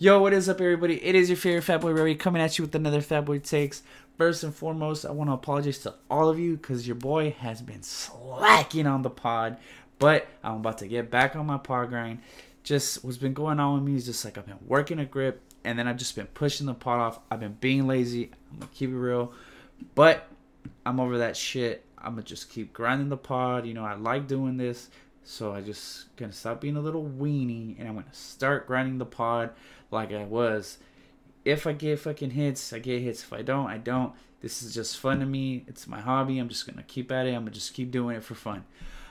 Yo, what is up, everybody? It is your favorite Fat Boy Rory coming at you with another Fat Boy Takes. First and foremost, I want to apologize to all of you because your boy has been slacking on the pod, but I'm about to get back on my pod grind. Just what's been going on with me is just like I've been working a grip, and then I've just been pushing the pod off. I've been being lazy. I'm gonna keep it real, but I'm over that shit. I'm gonna just keep grinding the pod. You know, I like doing this, so I just gonna stop being a little weenie, and I'm gonna start grinding the pod like I was. If I get fucking hits, I get hits. If I don't, I don't. This is just fun to me. It's my hobby. I'm just gonna keep at it. I'm gonna just keep doing it for fun.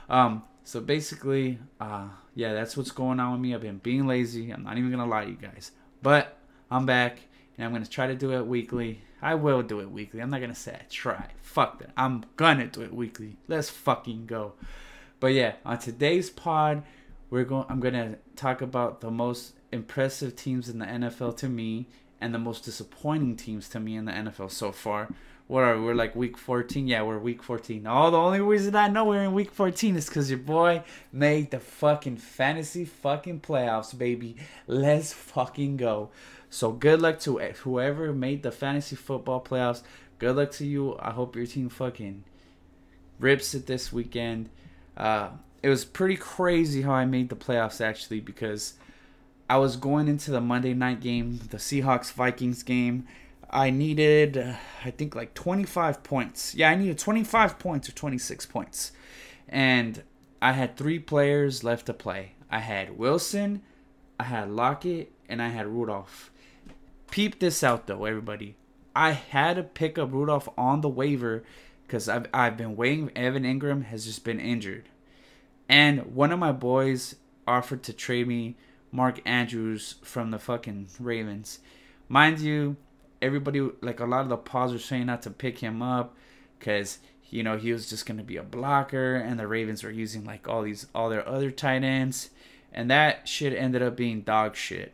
Um, so basically, uh, yeah, that's what's going on with me. I've been being lazy. I'm not even gonna lie to you guys, but I'm back and I'm gonna try to do it weekly. I will do it weekly. I'm not gonna say I try. Fuck that. I'm gonna do it weekly. Let's fucking go. But yeah, on today's pod, we're going. I'm gonna talk about the most impressive teams in the NFL to me and the most disappointing teams to me in the NFL so far. What are we? we're like week 14? Yeah, we're week 14. Oh, the only reason I know we're in week 14 is because your boy made the fucking fantasy fucking playoffs, baby. Let's fucking go. So good luck to whoever made the fantasy football playoffs. Good luck to you. I hope your team fucking rips it this weekend. Uh, it was pretty crazy how I made the playoffs actually because I was going into the Monday night game, the Seahawks Vikings game. I needed, uh, I think, like 25 points. Yeah, I needed 25 points or 26 points. And I had three players left to play. I had Wilson, I had Lockett, and I had Rudolph. Peep this out, though, everybody. I had to pick up Rudolph on the waiver because I've, I've been waiting. Evan Engram has just been injured. And one of my boys offered to trade me Mark Andrews from the fucking Ravens. Mind you, everybody like a lot of the pods were saying not to pick him up because you know he was just gonna be a blocker, and the Ravens were using like all these all their other tight ends, and that shit ended up being dog shit.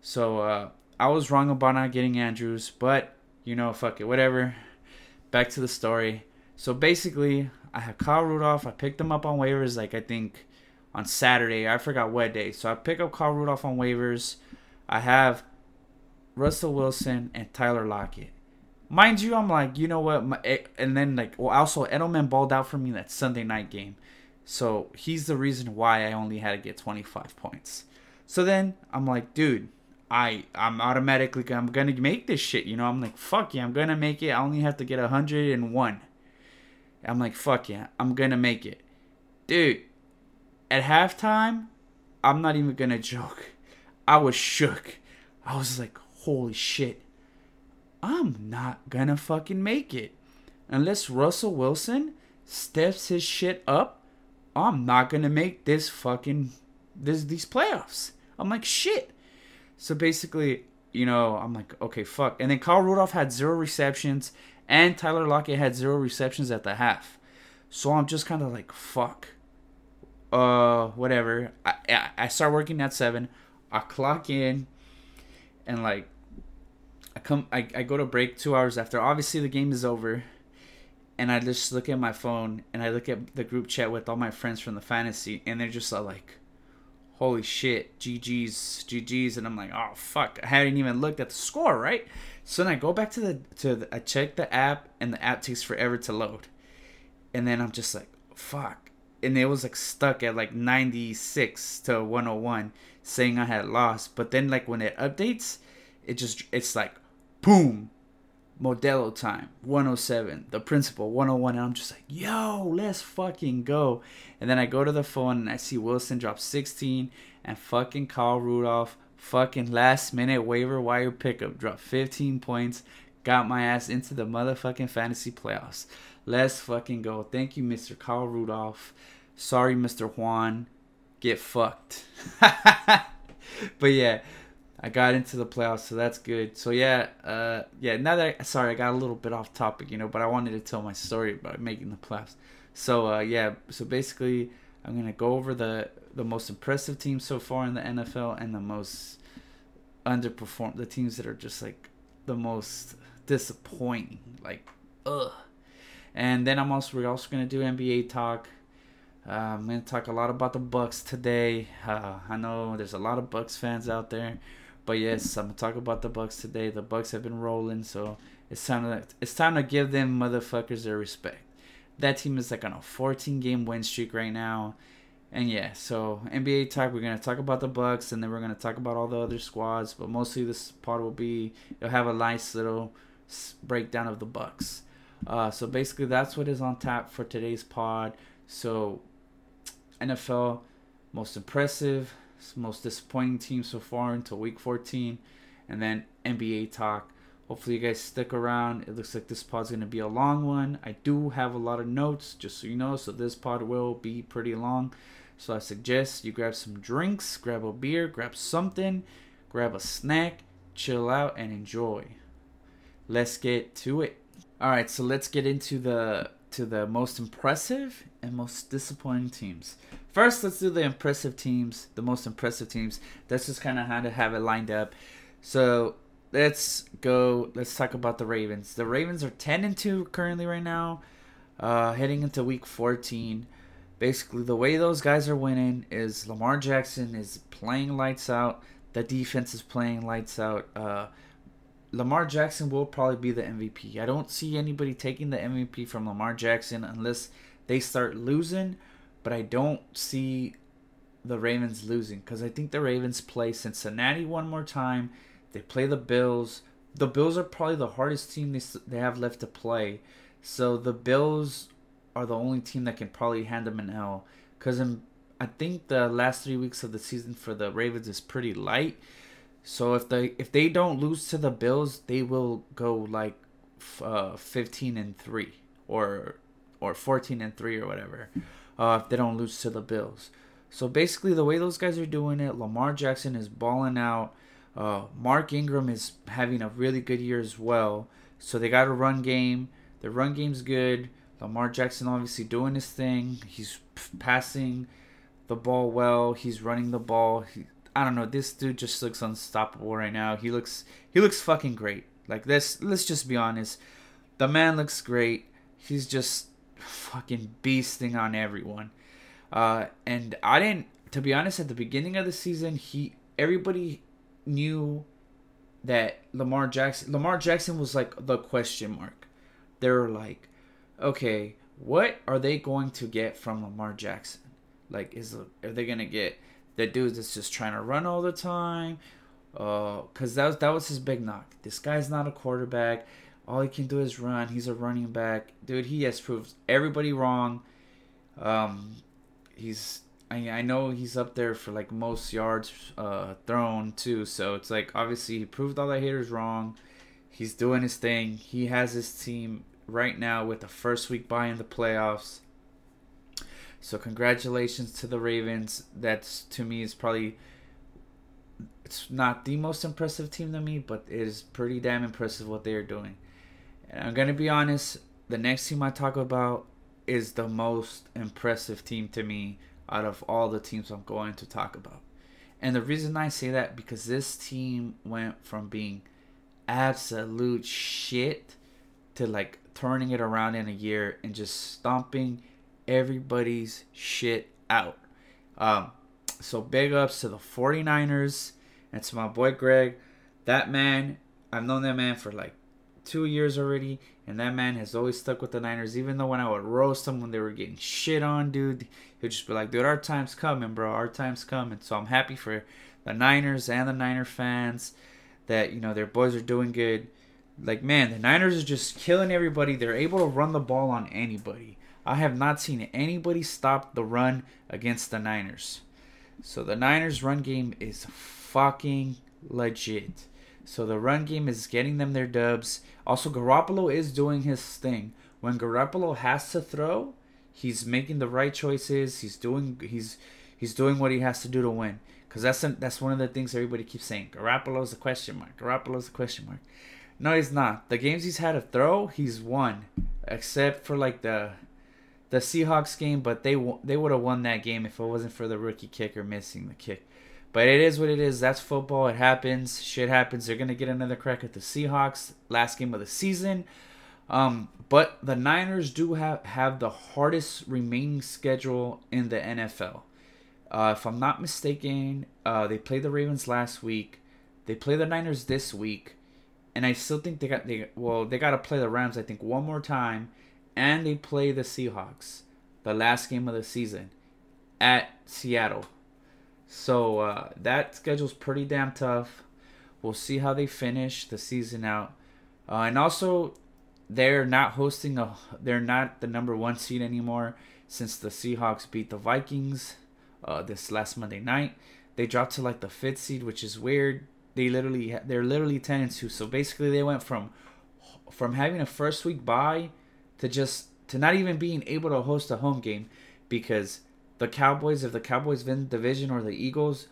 So uh, I was wrong about not getting Andrews, but you know, fuck it, whatever. Back to the story. So basically, I have Kyle Rudolph. I picked him up on waivers, like I think on Saturday. I forgot what day. So I pick up Kyle Rudolph on waivers. I have Russell Wilson and Tyler Lockett. Mind you, I'm like, you know what? My, eh, and then like, well, also Edelman balled out for me that Sunday night game, so he's the reason why I only had to get 25 points. So then I'm like, dude, I I'm automatically I'm gonna make this shit. You know, I'm like, fuck yeah, I'm gonna make it. I only have to get 101. I'm like, fuck yeah, I'm gonna make it, dude at halftime, I'm not even gonna joke. I was shook. I was like, holy shit. I'm not gonna fucking make it. Unless Russell Wilson steps his shit up, I'm not gonna make this fucking this these playoffs. I'm like shit. So basically, you know, I'm like, okay, fuck. And then Kyle Rudolph had zero receptions, and Tyler Lockett had zero receptions at the half. So I'm just kind of like, fuck uh whatever. I, I start working at seven. I clock in and like i come I, I go to break two hours after. Obviously the game is over. And i just look at my phone and i look at the group chat with all my friends from the fantasy and they're just like holy shit ggs ggs and i'm like oh fuck. I hadn't even looked at the score right? So then i go back to the to the, i check the app and the app takes forever to load. And then i'm just like fuck and it was like stuck at like 96 to 101 saying I had lost. But then like when it updates, it just it's like boom. Modelo time 107, the principal 101, and I'm just like, yo, let's fucking go. And then I go to the phone and I see Wilson drop 16 and fucking Kyle Rudolph, fucking last minute waiver wire pickup, drop 15 points, got my ass into the motherfucking fantasy playoffs. Let's fucking go. Thank you, Mr. Kyle Rudolph. Sorry, Mr. Juan. Get fucked. but yeah, I got into the playoffs, so that's good. So yeah, uh, yeah. Now that I, sorry, I got a little bit off topic, you know, but I wanted to tell my story about making the playoffs. So uh, yeah, so basically, I'm gonna go over the the most impressive teams so far in the NFL and the most underperformed, the teams that are just like the most disappointing, like ugh. And then I'm also we're also gonna do NBA talk. Uh, I'm gonna talk a lot about the Bucks today. Uh, I know there's a lot of Bucks fans out there, But yes, I'm gonna talk about the Bucks today. The Bucks have been rolling, so it's time to it's time to give them motherfuckers their respect. That team is like on a 14 game win streak right now. And yeah, so NBA talk. We're gonna talk about the Bucks, and then we're gonna talk about all the other squads. But mostly this part will be you'll have a nice little breakdown of the Bucks. Uh, so basically, that's what is on tap for today's pod. So NFL most impressive, most disappointing team so far until week 14, and then NBA talk. Hopefully, you guys stick around. It looks like this pod's going to be a long one. I do have a lot of notes, just so you know, so this pod will be pretty long. So I suggest you grab some drinks, grab a beer, grab something, grab a snack, chill out, and enjoy. Let's get to it. All right, so let's get into the to the most impressive and most disappointing teams. First, let's do the impressive teams, the most impressive teams. That's just kind of how to have it lined up. So let's go. Let's talk about the Ravens. The Ravens are ten and two currently right now, uh, heading into Week 14. Basically, the way those guys are winning is Lamar Jackson is playing lights out. The defense is playing lights out. Uh, Lamar Jackson will probably be the MVP. I don't see anybody taking the MVP from Lamar Jackson unless they start losing, but I don't see the Ravens losing because I think the Ravens play Cincinnati one more time. They play the Bills. The Bills are probably the hardest team they, they have left to play. So the Bills are the only team that can probably hand them an L because I think the last three weeks of the season for the Ravens is pretty light. So if they if they don't lose to the Bills, they will go like uh, 15 and 3 or or 14 and 3 or whatever. Uh, if they don't lose to the Bills. So basically the way those guys are doing it, Lamar Jackson is balling out. Uh, Mark Ingram is having a really good year as well. So they got a run game. The run game's good. Lamar Jackson obviously doing his thing. He's passing the ball well. He's running the ball. He, I don't know. This dude just looks unstoppable right now. He looks he looks fucking great. Like this. Let's just be honest. The man looks great. He's just fucking beasting on everyone. Uh, and I didn't. To be honest, at the beginning of the season, he everybody knew that Lamar Jackson Lamar Jackson was like the question mark. They were like, okay, what are they going to get from Lamar Jackson? Like, is are they gonna get the dude that's just trying to run all the time. Uh, cause that was that was his big knock. This guy's not a quarterback. All he can do is run. He's a running back, dude. He has proved everybody wrong. Um, he's I I know he's up there for like most yards uh thrown too. So it's like obviously he proved all the haters wrong. He's doing his thing. He has his team right now with the first week bye in the playoffs. So congratulations to the Ravens. That's to me is probably it's not the most impressive team to me, but it is pretty damn impressive what they are doing. And I'm gonna be honest, the next team I talk about is the most impressive team to me out of all the teams I'm going to talk about. And the reason I say that because this team went from being absolute shit to like turning it around in a year and just stomping everybody's shit out. Um, so big ups to the 49ers and to my boy Greg. That man, I've known that man for like two years already, and that man has always stuck with the Niners. Even though when I would roast them when they were getting shit on, dude, he'd just be like, dude, our time's coming, bro. Our time's coming. So I'm happy for the Niners and the Niner fans that, you know, their boys are doing good. Like, man, the Niners are just killing everybody. They're able to run the ball on anybody. I have not seen anybody stop the run against the Niners. So the Niners run game is fucking legit. So the run game is getting them their dubs. Also Garoppolo is doing his thing. When Garoppolo has to throw, he's making the right choices. He's doing he's he's doing what he has to do to win. Cause that's that's one of the things everybody keeps saying. Garoppolo's a question mark. Garoppolo's a question mark. No, he's not. The games he's had to throw, he's won. Except for like the the Seahawks game, but they they would have won that game if it wasn't for the rookie kicker missing the kick. But it is what it is. That's football. It happens. Shit happens. They're gonna get another crack at the Seahawks last game of the season. Um, but the Niners do have have the hardest remaining schedule in the NFL. Uh, if I'm not mistaken, uh, they played the Ravens last week. They play the Niners this week, and I still think they got they well they got to play the Rams I think one more time, and they play the Seahawks, the last game of the season, at Seattle. So uh, that schedule's pretty damn tough. We'll see how they finish the season out, uh, and also they're not hosting a they're not the number one seed anymore since the Seahawks beat the Vikings uh, this last Monday night. They dropped to like the fifth seed, which is weird. They literally they're literally ten and two. So basically, they went from from having a first week bye to just to not even being able to host a home game because the Cowboys, if the Cowboys win division or the Eagles,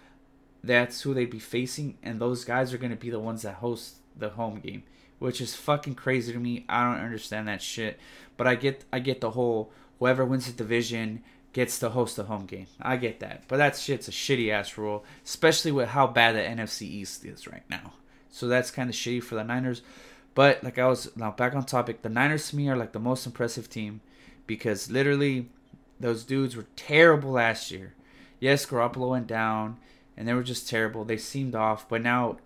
that's who they'd be facing, and those guys are gonna be the ones that host the home game, which is fucking crazy to me. I don't understand that shit, but I get I get the whole whoever wins the division gets to host the home game. I get that. But that shit's a shitty ass rule, especially with how bad the NFC East is right now. So that's kind of shitty for the Niners. But like I was now back on topic, the Niners to me are like the most impressive team because literally those dudes were terrible last year. Yes, Garoppolo went down and they were just terrible. They seemed off, but now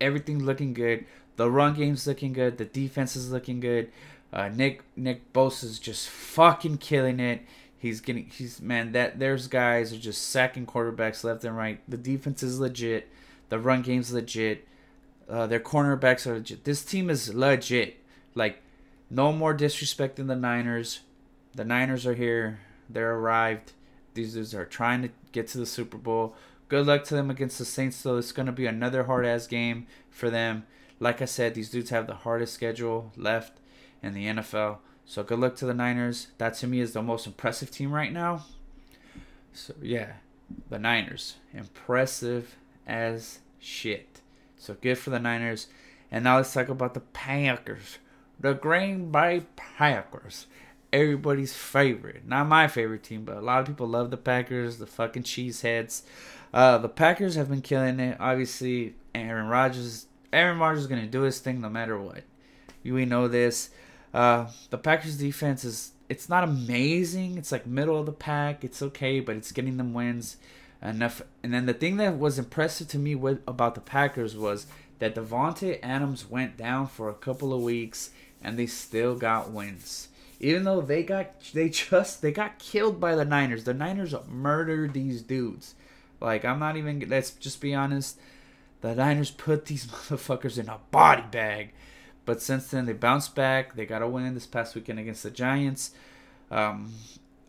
everything's looking good. The run game's looking good. The defense is looking good. Uh, Nick Nick Bosa's just fucking killing it. He's getting he's man that there's guys are just sacking quarterbacks left and right. The defense is legit. The run game's legit. Uh, their cornerbacks are legit. This team is legit. Like no more disrespecting the Niners. The Niners are here. They're arrived. These dudes are trying to get to the Super Bowl. Good luck to them against the Saints though. It's gonna be another hard ass game for them. Like I said, these dudes have the hardest schedule left in the NFL. So good luck to the Niners. That to me is the most impressive team right now. So yeah, the Niners. Impressive as shit. So good for the Niners. And now let's talk about the Packers. The Green Bay Packers. Everybody's favorite. Not my favorite team, but a lot of people love the Packers, the fucking cheeseheads. Uh, the Packers have been killing it. Obviously, Aaron Rodgers Aaron Rodgers is gonna do his thing no matter what. We know this. Uh, the Packers defense is it's not amazing. It's like middle of the pack. It's okay, but it's getting them wins enough. And then the thing that was impressive to me with about the Packers was that Davante Adams went down for a couple of weeks and they still got wins. Even though they got they just they got killed by the Niners. The Niners murdered these dudes. Like I'm not even let's just be honest. The Niners put these motherfuckers in a body bag but since then, they bounced back. They got a win this past weekend against the Giants. Um,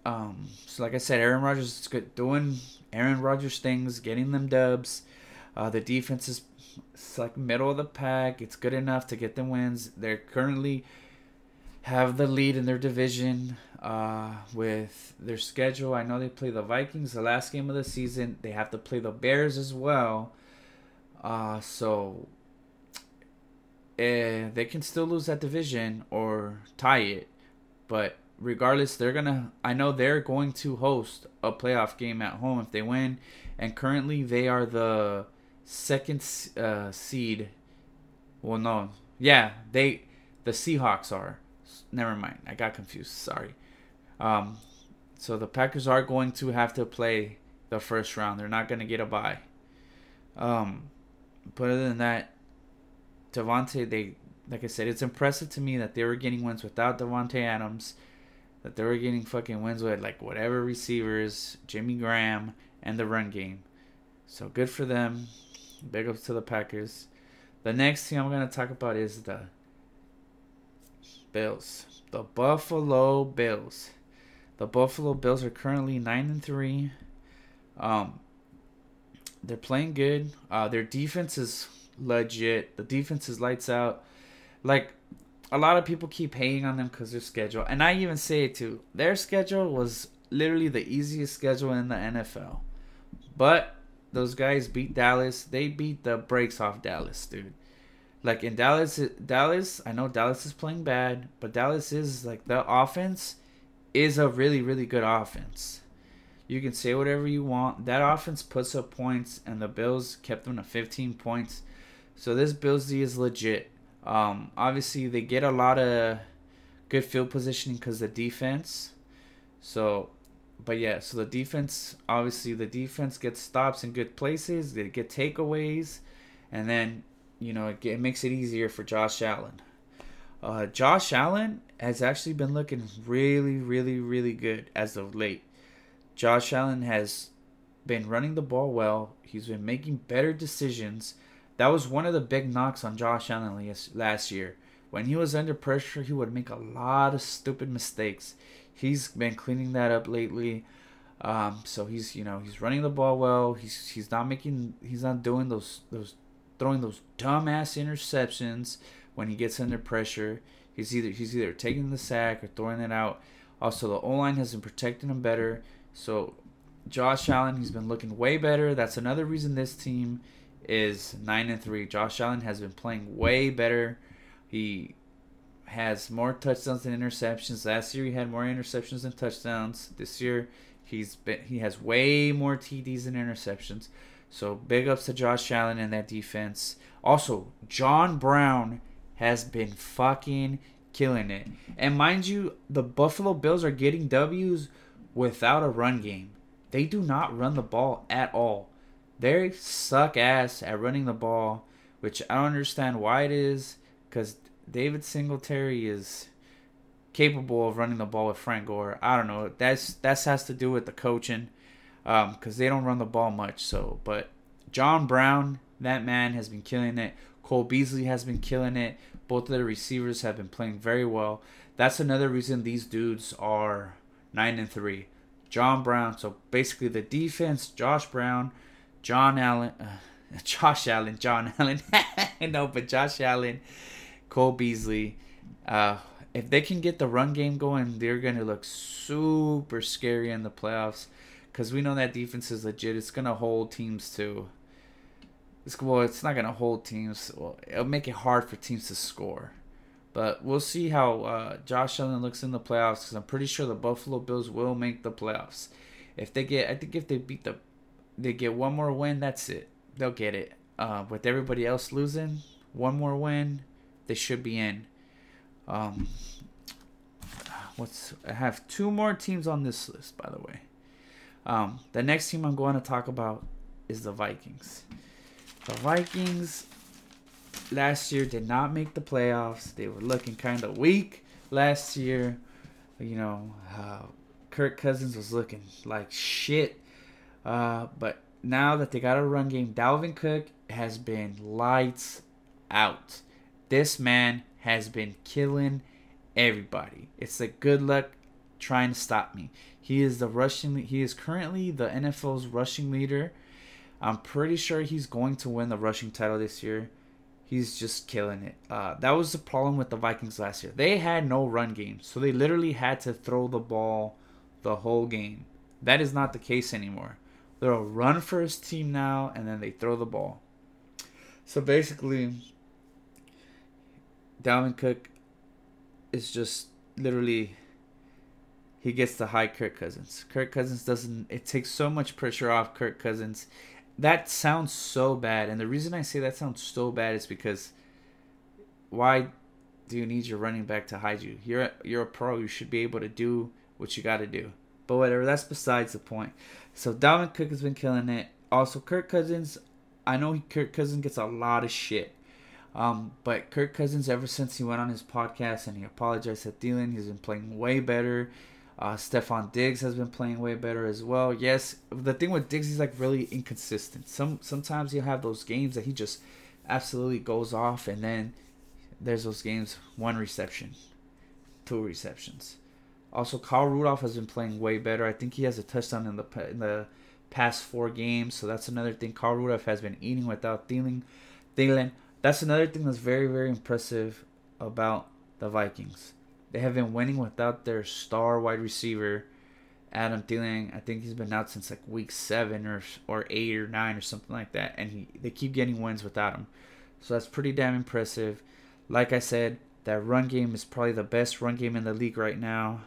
um, so, like I said, Aaron Rodgers is good, doing Aaron Rodgers things, getting them dubs. Uh, the defense is like middle of the pack. It's good enough to get them wins. They're currently have the lead in their division uh, with their schedule. I know they play the Vikings the last game of the season. They have to play the Bears as well. Uh, so uh, they can still lose that division or tie it, but regardless, they're gonna. I know they're going to host a playoff game at home if they win, and currently they are the second uh, seed. Well, no, yeah, they the Seahawks are. Never mind, I got confused. Sorry. Um, so the Packers are going to have to play the first round. They're not going to get a bye. Um, but other than that, Davante, they like I said, it's impressive to me that they were getting wins without Davante Adams, that they were getting fucking wins with like whatever receivers, Jimmy Graham, and the run game. So good for them. Big ups to the Packers. The next team I'm gonna talk about is the Bills. The Buffalo Bills. The Buffalo Bills are currently nine and three. Um, they're playing good. Uh, their defense is legit. The defense is lights out. Like a lot of people keep hating on them because their schedule, and I even say it too. Their schedule was literally the easiest schedule in the NFL, but those guys beat Dallas. They beat the brakes off Dallas, dude. Like in Dallas, Dallas, I know Dallas is playing bad, but Dallas is like the offense is a really, really good offense. You can say whatever you want. That offense puts up points, and the Bills kept them to 15 points. So this Bills D is legit. Um, obviously, they get a lot of good field positioning because the defense. So, but yeah, so the defense, obviously, the defense gets stops in good places. They get takeaways, and then you know it, it makes it easier for Josh Allen. Uh, Josh Allen has actually been looking really, really, really good as of late. Josh Allen has been running the ball well. He's been making better decisions. That was one of the big knocks on Josh Allen last year. When he was under pressure, he would make a lot of stupid mistakes. He's been cleaning that up lately. Um, so he's you know he's running the ball well. He's he's not making he's not doing those those throwing those dumbass interceptions when he gets under pressure. He's either he's either taking the sack or throwing it out. Also, the O line has been protecting him better. So Josh Allen, he's been looking way better. That's another reason this team is nine and three. Josh Allen has been playing way better. He has more touchdowns than interceptions. Last year he had more interceptions than touchdowns. This year he's been he has way more TDs than interceptions. So big ups to Josh Allen and that defense. Also, John Brown has been fucking killing it. And mind you, the Buffalo Bills are getting W's without a run game. They do not run the ball at all. They suck ass at running the ball, which I don't understand why it is, because David Singletary is capable of running the ball with Frank Gore. I don't know. That's that has to do with the coaching, because um, they don't run the ball much. So, but John Brown, that man has been killing it. Cole Beasley has been killing it. Both of the receivers have been playing very well. That's another reason these dudes are nine and three. John Brown. So basically, the defense: Josh Brown, John Allen, uh, Josh Allen, John Allen. no, but Josh Allen, Cole Beasley. Uh, if they can get the run game going, they're gonna look super scary in the playoffs. Cause we know that defense is legit. It's gonna hold teams to. It's well, it's not gonna hold teams. Well, it'll make it hard for teams to score. But we'll see how uh, Josh Allen looks in the playoffs because I'm pretty sure the Buffalo Bills will make the playoffs. If they get, I think if they beat the, they get one more win, that's it. They'll get it. Uh, with everybody else losing, one more win, they should be in. Um, what's I have two more teams on this list, by the way. Um, the next team I'm going to talk about is the Vikings. The Vikings last year did not make the playoffs. They were looking kind of weak last year. You know, uh, Kirk Cousins was looking like shit. Uh, but now that they got a run game, Dalvin Cook has been lights out. This man has been killing everybody. It's a good luck trying to stop me. He is the rushing. He is currently the NFL's rushing leader. I'm pretty sure he's going to win the rushing title this year. He's just killing it. Uh, that was the problem with the Vikings last year. They had no run game, so they literally had to throw the ball the whole game. That is not the case anymore. They're a run first team now, and then they throw the ball. So basically, Dalvin Cook is just literally he gets the high Kirk Cousins. Kirk Cousins doesn't. It takes so much pressure off Kirk Cousins that sounds so bad, and the reason I say that sounds so bad is because why do you need your running back to hide you? You're a, you're a pro. You should be able to do what you got to do. But whatever, that's besides the point. So Dalvin Cook has been killing it. Also, Kirk Cousins. I know Kirk Cousins gets a lot of shit. Um, but Kirk Cousins, ever since he went on his podcast and he apologized to Thielen, he's been playing way better. Uh, Stefon Diggs has been playing way better as well. Yes, the thing with Diggs, he's like really inconsistent. Some sometimes you have those games that he just absolutely goes off, and then there's those games one reception, two receptions. Also, Kyle Rudolph has been playing way better. I think he has a touchdown in the in the past four games, so that's another thing. Kyle Rudolph has been eating without Thielen. Thielen. That's another thing that's very very impressive about the Vikings. They have been winning without their star wide receiver, Adam Thielen. I think he's been out since like week seven or or eight or nine or something like that, and he they keep getting wins without him. So that's pretty damn impressive. Like I said, that run game is probably the best run game in the league right now.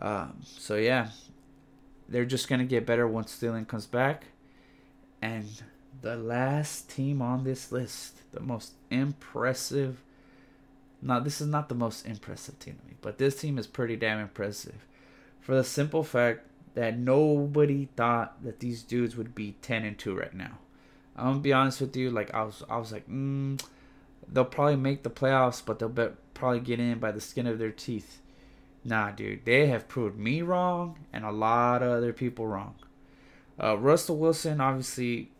Um, so yeah, they're just gonna get better once Thielen comes back. And the last team on this list, the most impressive now, this is not the most impressive team to me, but this team is pretty damn impressive. For the simple fact that nobody thought that these dudes would be 10 and 2 right now. I'm gonna be honest with you. Like I was, I was like, mm, they'll probably make the playoffs, but they'll be, probably get in by the skin of their teeth. Nah, dude, they have proved me wrong and a lot of other people wrong. Uh, Russell Wilson obviously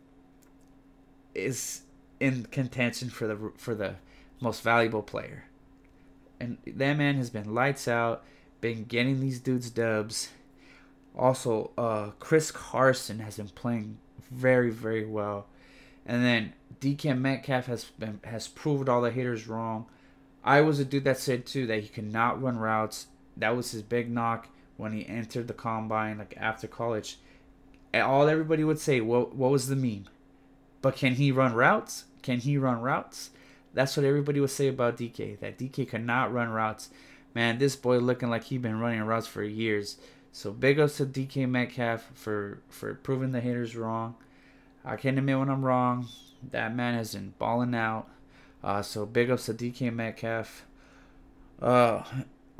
is in contention for the for the most valuable player, and that man has been lights out, been getting these dudes dubs. Also, uh, Chris Carson has been playing very very well, and then DK Metcalf has been has proved all the haters wrong. I was a dude that said too that he could not run routes. That was his big knock when he entered the combine, like after college. All everybody would say, "What what was the meme?" But can he run routes? Can he run routes? That's what everybody would say about DK. That DK cannot run routes. Man, this boy looking like he been running routes for years. So big ups to DK Metcalf for for proving the haters wrong. I can't admit when I'm wrong. That man has been balling out. Uh, so big ups to DK Metcalf. Uh,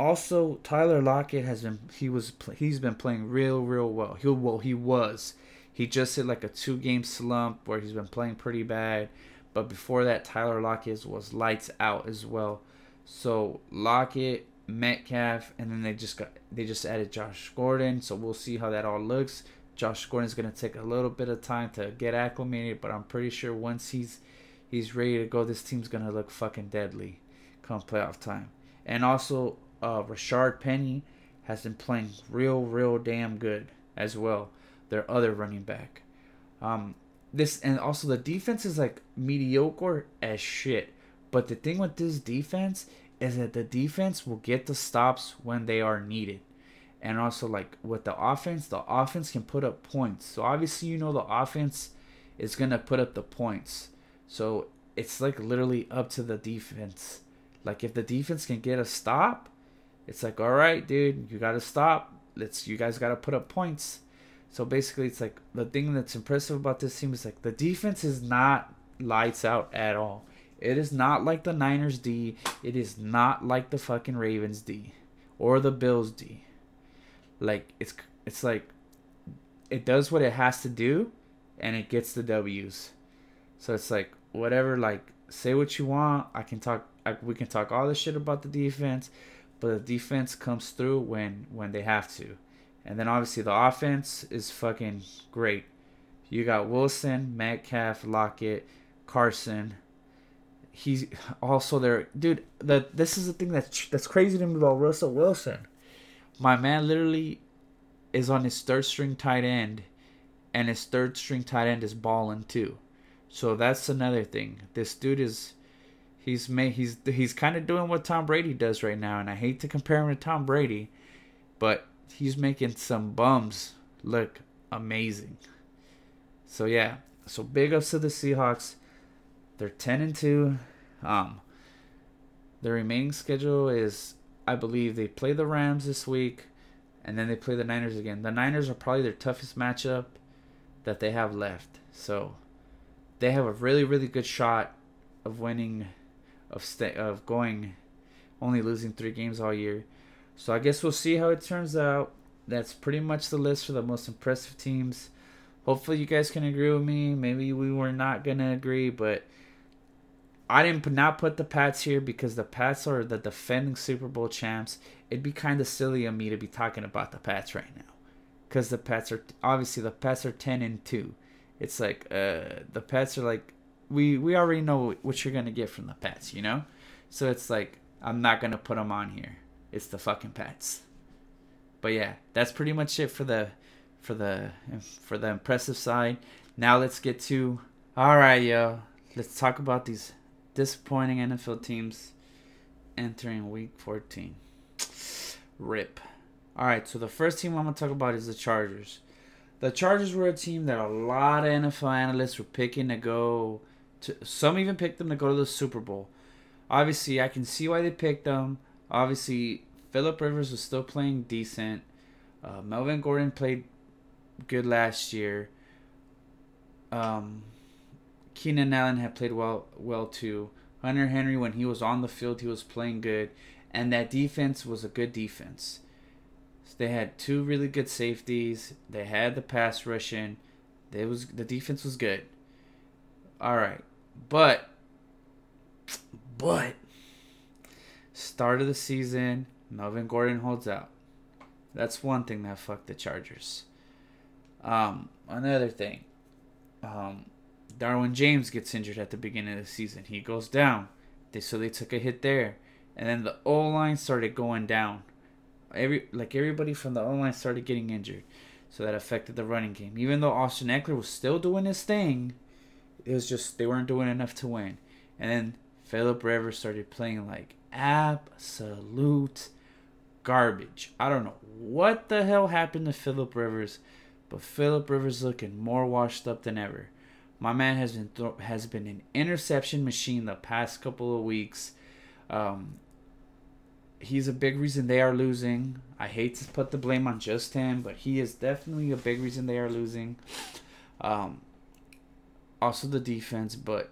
also Tyler Lockett has been he was he's been playing real real well. He well he was. He just hit like a two game slump where he's been playing pretty bad. But before that, Tyler Lockett was lights out as well. So Lockett, Metcalf, and then they just got they just added Josh Gordon. So we'll see how that all looks. Josh Gordon's gonna take a little bit of time to get acclimated, but I'm pretty sure once he's he's ready to go, this team's gonna look fucking deadly come playoff time. And also, uh, Rashaad Penny has been playing real, real damn good as well. Their other running back. Um, this and also the defense is like mediocre as shit. But the thing with this defense is that the defense will get the stops when they are needed. And also like with the offense, the offense can put up points. So obviously you know the offense is gonna put up the points. So it's like literally up to the defense. Like if the defense can get a stop, it's like all right, dude, you gotta stop. Let's you guys gotta put up points. So basically, it's like the thing that's impressive about this team is like the defense is not lights out at all. It is not like the Niners D. It is not like the fucking Ravens D or the Bills D. Like it's it's like it does what it has to do and it gets the W's. So it's like whatever like say what you want. I can talk I, we can talk all this shit about the defense, but the defense comes through when when they have to. And then obviously the offense is fucking great. You got Wilson, Metcalf, Lockett, Carson. He's also there, dude. The this is the thing that's that's crazy to me about Russell Wilson. My man literally is on his third string tight end, and his third string tight end is balling too. So that's another thing. This dude is he's made he's he's kind of doing what Tom Brady does right now, and I hate to compare him to Tom Brady, but he's making some bums look amazing. So yeah, so big ups to the Seahawks. They're ten and two. Um, the remaining schedule is, I believe, they play the Rams this week, and then they play the Niners again. The Niners are probably their toughest matchup that they have left. So they have a really, really good shot of winning, of sta- of going, only losing three games all year. So I guess we'll see how it turns out. That's pretty much the list for the most impressive teams. Hopefully you guys can agree with me. Maybe we were not gonna agree, but I didn't not put the Pats here because the Pats are the defending Super Bowl champs. It'd be kind of silly of me to be talking about the Pats right now, because the Pats are obviously the Pats are ten and two. It's like uh, the Pats are like we we already know what you're gonna get from the pets, you know. So it's like I'm not gonna put them on here it's the fucking pets. But yeah, that's pretty much it for the for the for the impressive side. Now let's get to all right, yo. Let's talk about these disappointing NFL teams entering Week 14. Rip. All right, so the first team I'm gonna talk about is the Chargers. The Chargers were a team that a lot of NFL analysts were picking to go. To, some even picked them to go to the Super Bowl. Obviously, I can see why they picked them. Obviously, Philip Rivers was still playing decent. Uh, Melvin Gordon played good last year. Um, Keenan Allen had played well, well too. Hunter Henry, when he was on the field, he was playing good, and that defense was a good defense. So they had two really good safeties. They had the pass rushing. They was the defense was good, All right, but but start of the season, Melvin Gordon holds out. That's one thing that fucked the Chargers. Um, another thing, um, Derwin James gets injured at the beginning of the season. He goes down. They so they took a hit there, and then the O line started going down. Every like everybody from the O line started getting injured, so that affected the running game. Even though Austin Ekeler was still doing his thing, it was just they weren't doing enough to win. And then Philip Rivers started playing like absolute garbage. I don't know what the hell happened to Philip Rivers, but Philip Rivers looking more washed up than ever. My man has been th- has been an interception machine the past couple of weeks. Um, he's a big reason they are losing. I hate to put the blame on just him, but he is definitely a big reason they are losing. Um, also the defense, but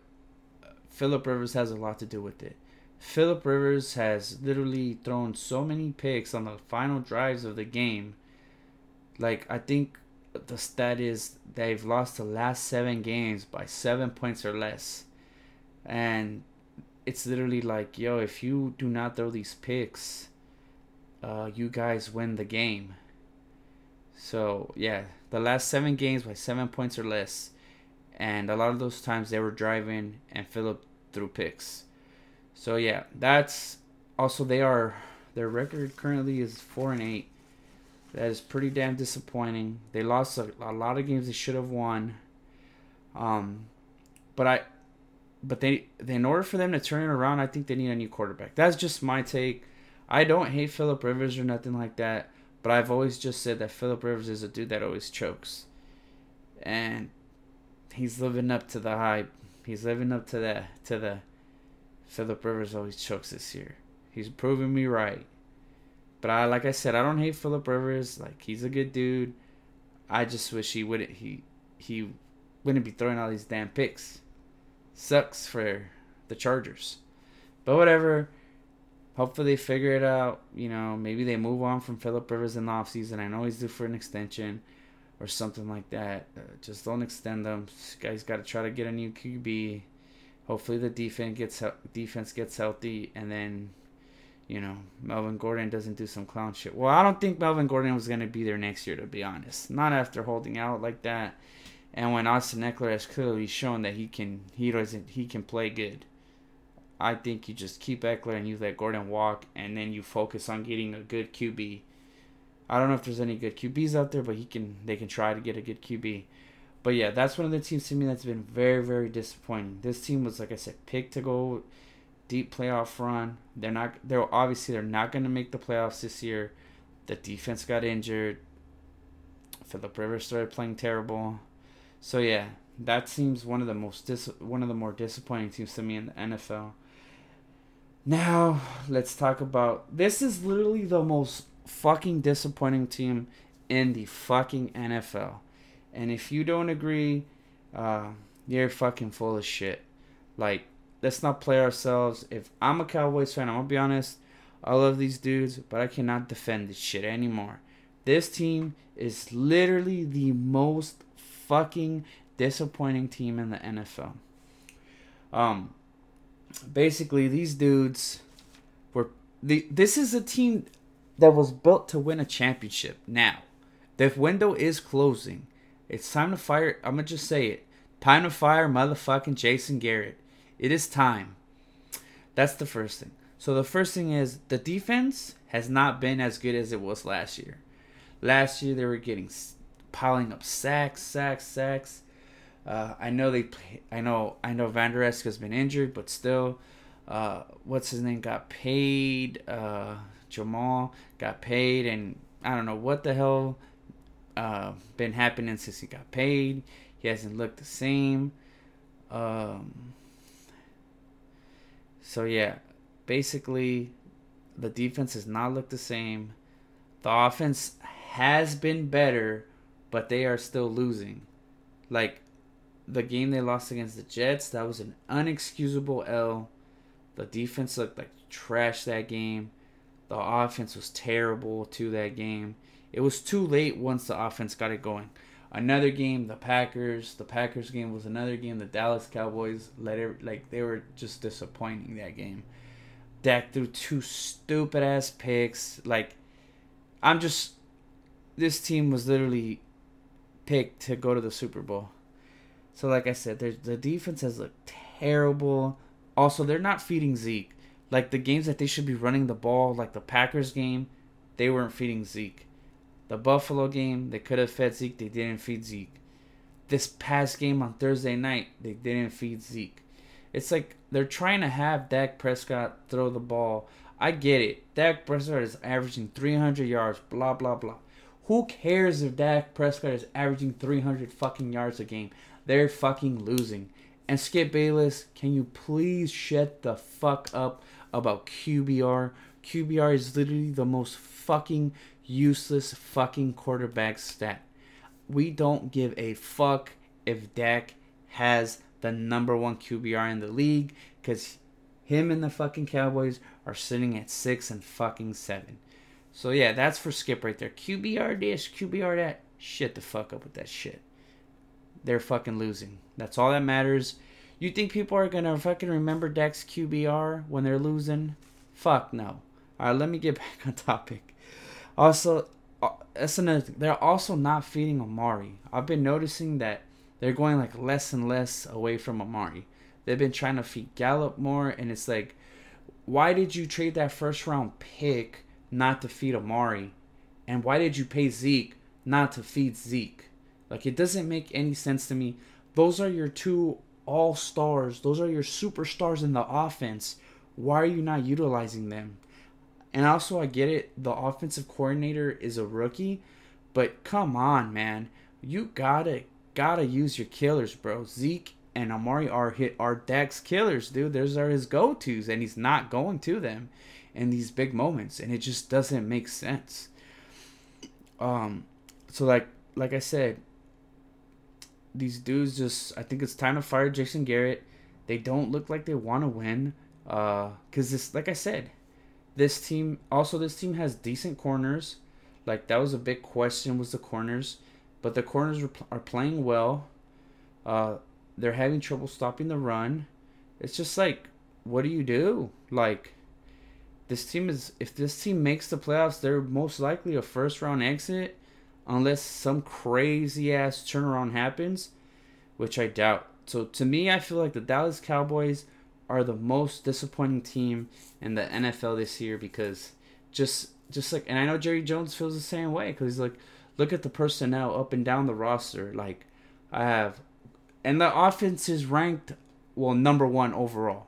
Philip Rivers has a lot to do with it. Philip Rivers has literally thrown so many picks on the final drives of the game. Like I think the stat is they've lost the last seven games by seven points or less, and it's literally like, yo, if you do not throw these picks, uh, you guys win the game. So yeah, the last seven games by seven points or less, and a lot of those times they were driving and Philip threw picks. So yeah, that's also they are their record currently is four and eight. That is pretty damn disappointing. They lost a, a lot of games they should have won. Um, but I, but they, they, in order for them to turn it around, I think they need a new quarterback. That's just my take. I don't hate Philip Rivers or nothing like that, but I've always just said that Philip Rivers is a dude that always chokes, and he's living up to the hype. He's living up to the to the Philip Rivers always chokes this year. He's proving me right. But I like I said, I don't hate Philip Rivers. Like he's a good dude. I just wish he wouldn't he he wouldn't be throwing all these damn picks. Sucks for the Chargers. But whatever. Hopefully they figure it out. You know, maybe they move on from Philip Rivers in the offseason. I know he's due for an extension or something like that. Uh, just don't extend them. This guy's got to try to get a new QB hopefully the defense gets defense gets healthy, and then you know Melvin Gordon doesn't do some clown shit. Well, I don't think Melvin Gordon was gonna be there next year, to be honest. Not after holding out like that, and when Austin Ekeler has clearly shown that he can he doesn't he can play good. I think you just keep Ekeler and you let Gordon walk, and then you focus on getting a good QB. I don't know if there's any good QBs out there, but he can they can try to get a good QB. But yeah, that's one of the teams to me that's been very, very disappointing. This team was, like I said, picked to go deep playoff run. They're not. They're obviously they're not going to make the playoffs this year. The defense got injured. Philip Rivers started playing terrible. So yeah, that seems one of the most dis- one of the more disappointing teams to me in the NFL. Now let's talk about this. Is literally the most fucking disappointing team in the fucking NFL. And if you don't agree, uh, you're fucking full of shit. Like, let's not play ourselves. If I'm a Cowboys fan, I'm gonna be honest. I love these dudes, but I cannot defend this shit anymore. This team is literally the most fucking disappointing team in the NFL. Um, basically, these dudes were the. This is a team that was built to win a championship. Now, the window is closing. It's time to fire. I'm gonna just say it. Time to fire motherfucking Jason Garrett. It is time. That's the first thing. So the first thing is the defense has not been as good as it was last year. Last year they were getting piling up sacks, sacks, sacks. Uh, I know they. I know. I know Vander Esch has been injured, but still, uh, what's his name got paid. Uh, Jamal got paid, and I don't know what the hell uh, been happening since he got paid. He hasn't looked the same. Um, so yeah, basically, the defense has not looked the same. The offense has been better, but they are still losing. Like the game they lost against the Jets, that was an unexcusable L. The defense looked like trash that game. The offense was terrible to that game. It was too late once the offense got it going. Another game, the Packers. The Packers game was another game. The Dallas Cowboys let it like they were just disappointing that game. Dak threw two stupid ass picks. Like, I'm just. This team was literally picked to go to the Super Bowl. So, like I said, the defense has looked terrible. Also, they're not feeding Zeke. Like the games that they should be running the ball, like the Packers game, they weren't feeding Zeke. The Buffalo game, they could have fed Zeke, they didn't feed Zeke. This past game on Thursday night, they didn't feed Zeke. It's like they're trying to have Dak Prescott throw the ball. I get it. Dak Prescott is averaging 300 yards, blah, blah, blah. Who cares if Dak Prescott is averaging 300 fucking yards a game? They're fucking losing. And Skip Bayless, can you please shut the fuck up about QBR? QBR is literally the most fucking useless fucking quarterback stat. We don't give a fuck if Dak has the number one QBR in the league because him and the fucking Cowboys are sitting at six and fucking seven. So yeah, that's for Skip right there. QBR this, QBR that. Shit the fuck up with that shit. They're fucking losing. That's all that matters. You think people are gonna fucking remember Dak's QBR when they're losing? Fuck no. Alright, let me get back on topic. Also, uh, that's another thing. They're also not feeding Amari. I've been noticing that they're going like less and less away from Amari. They've been trying to feed Gallup more, and it's like, why did you trade that first round pick not to feed Amari? And why did you pay Zeke not to feed Zeke? Like, it doesn't make any sense to me. Those are your two all stars, those are your superstars in the offense. Why are you not utilizing them? And also, I get it, the offensive coordinator is a rookie, but come on, man. You gotta gotta use your killers, bro. Zeke and Amari are hit are Dak's killers, dude. Those are his go tos, and he's not going to them in these big moments, and it just doesn't make sense. Um, so like like I said, these dudes just I think it's time to fire Jason Garrett. They don't look like they want to win. Uh, cause this like I said, this team also this team has decent corners. Like that was a big question was the corners but the corners are playing well. Uh, they're having trouble stopping the run. It's just like, what do you do? Like, this team is if this team makes the playoffs, they're most likely a first round exit, unless some crazy ass turnaround happens, which I doubt. So to me, I feel like the Dallas Cowboys are the most disappointing team in the NFL this year because just just like and I know Jerry Jones feels the same way because he's like look at the personnel up and down the roster. Like I have, and the offense is ranked well number one overall,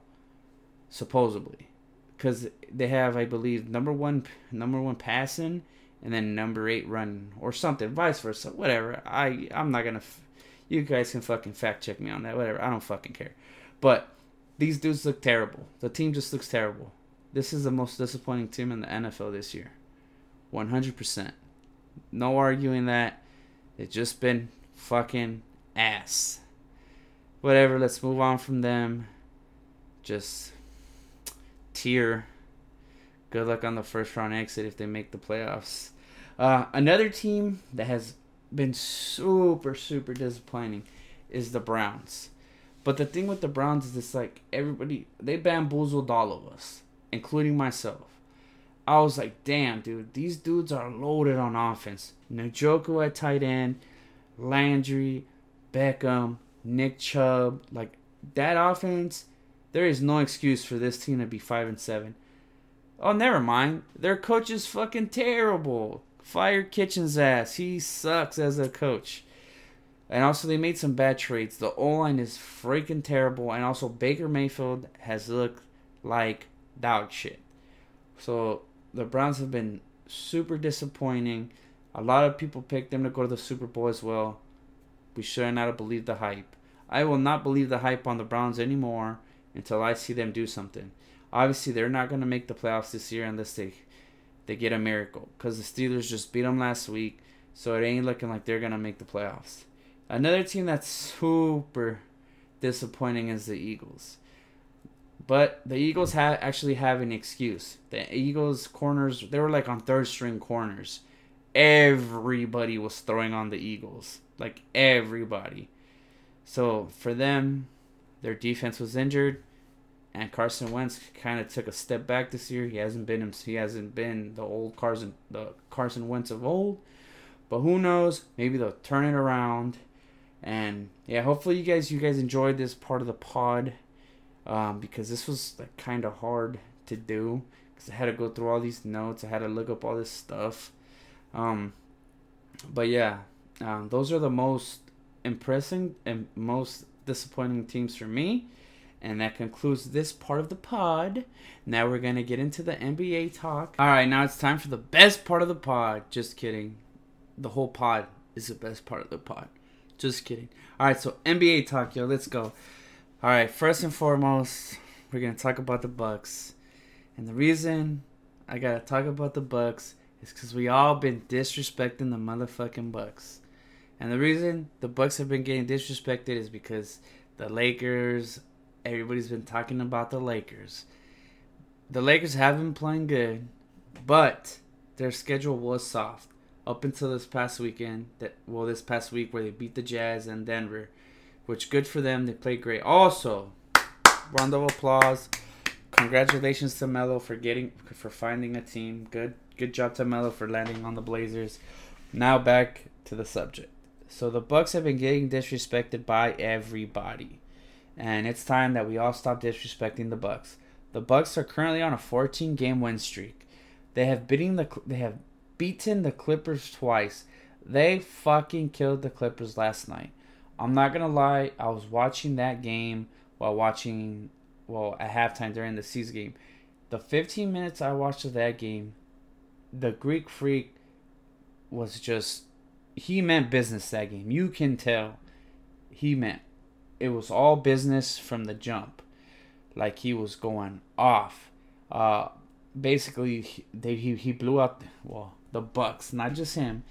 supposedly, because they have I believe number one number one passing and then number eight run or something, vice versa, whatever. I I'm not gonna. F- you guys can fucking fact check me on that, whatever. I don't fucking care. But these dudes look terrible. The team just looks terrible. This is the most disappointing team in the NFL this year. 100%. No arguing that. It's just been fucking ass. Whatever, let's move on from them. Just tier. Good luck on the first round exit if they make the playoffs. Uh, another team that has been super, super disappointing is the Browns. But the thing with the Browns is it's like everybody, they bamboozled all of us, including myself. I was like, damn, dude, these dudes are loaded on offense. Njoku at tight end, Landry, Beckham, Nick Chubb, like that offense. There is no excuse for this team to be five and seven. Oh, never mind. Their coach is fucking terrible. Fire Kitchens' ass. He sucks as a coach. And also, they made some bad trades. The O line is freaking terrible. And also, Baker Mayfield has looked like dog shit. So, the Browns have been super disappointing. A lot of people picked them to go to the Super Bowl as well. We should not have believed the hype. I will not believe the hype on the Browns anymore until I see them do something. Obviously, they're not going to make the playoffs this year unless they they get a miracle because the Steelers just beat them last week, so it ain't looking like they're going to make the playoffs. Another team that's super disappointing is the Eagles. But the Eagles have actually have an excuse. The Eagles corners they were like on third string corners. Everybody was throwing on the Eagles. like everybody. So for them, their defense was injured, and Carson Wentz kind of took a step back this year. He hasn't been he hasn't been the old Carson the Carson Wentz of old, but who knows? Maybe they'll turn it around. And yeah, hopefully you guys you guys enjoyed this part of the pod, um, because this was like kind of hard to do because I had to go through all these notes. I had to look up all this stuff. Um, but yeah, um, those are the most impressing and most disappointing teams for me. And that concludes this part of the pod. Now we're going to get into the NBA talk. All right, now it's time for the best part of the pod. Just kidding. The whole pod is the best part of the pod. Just kidding. All right, so NBA talk, yo. Let's go. All right, first and foremost, we're going to talk about the Bucks. And the reason I got to talk about the Bucks is cuz we all been disrespecting the motherfucking Bucks. And the reason the Bucks have been getting disrespected is because the Lakers, everybody's been talking about the Lakers. The Lakers have been playing good, but their schedule was soft up until this past weekend. That well, this past week where they beat the Jazz and Denver, which good for them. They played great. Also, round of applause. Congratulations to Melo for getting for finding a team. Good good job to Melo for landing on the Blazers. Now back to the subject. So the Bucks have been getting disrespected by everybody. And it's time that we all stop disrespecting the Bucks. The Bucks are currently on a 14 game win streak. They have beaten the they have beaten the Clippers twice. They fucking killed the Clippers last night. I'm not to lie, I was watching that game while watching well at halftime during the season game. The 15 minutes I watched of that game, the Greek Freak was just he meant business that game. You can tell he meant it was all business from the jump. Like he was going off. Uh, basically, he, they, he he blew out well the Bucks, not just him.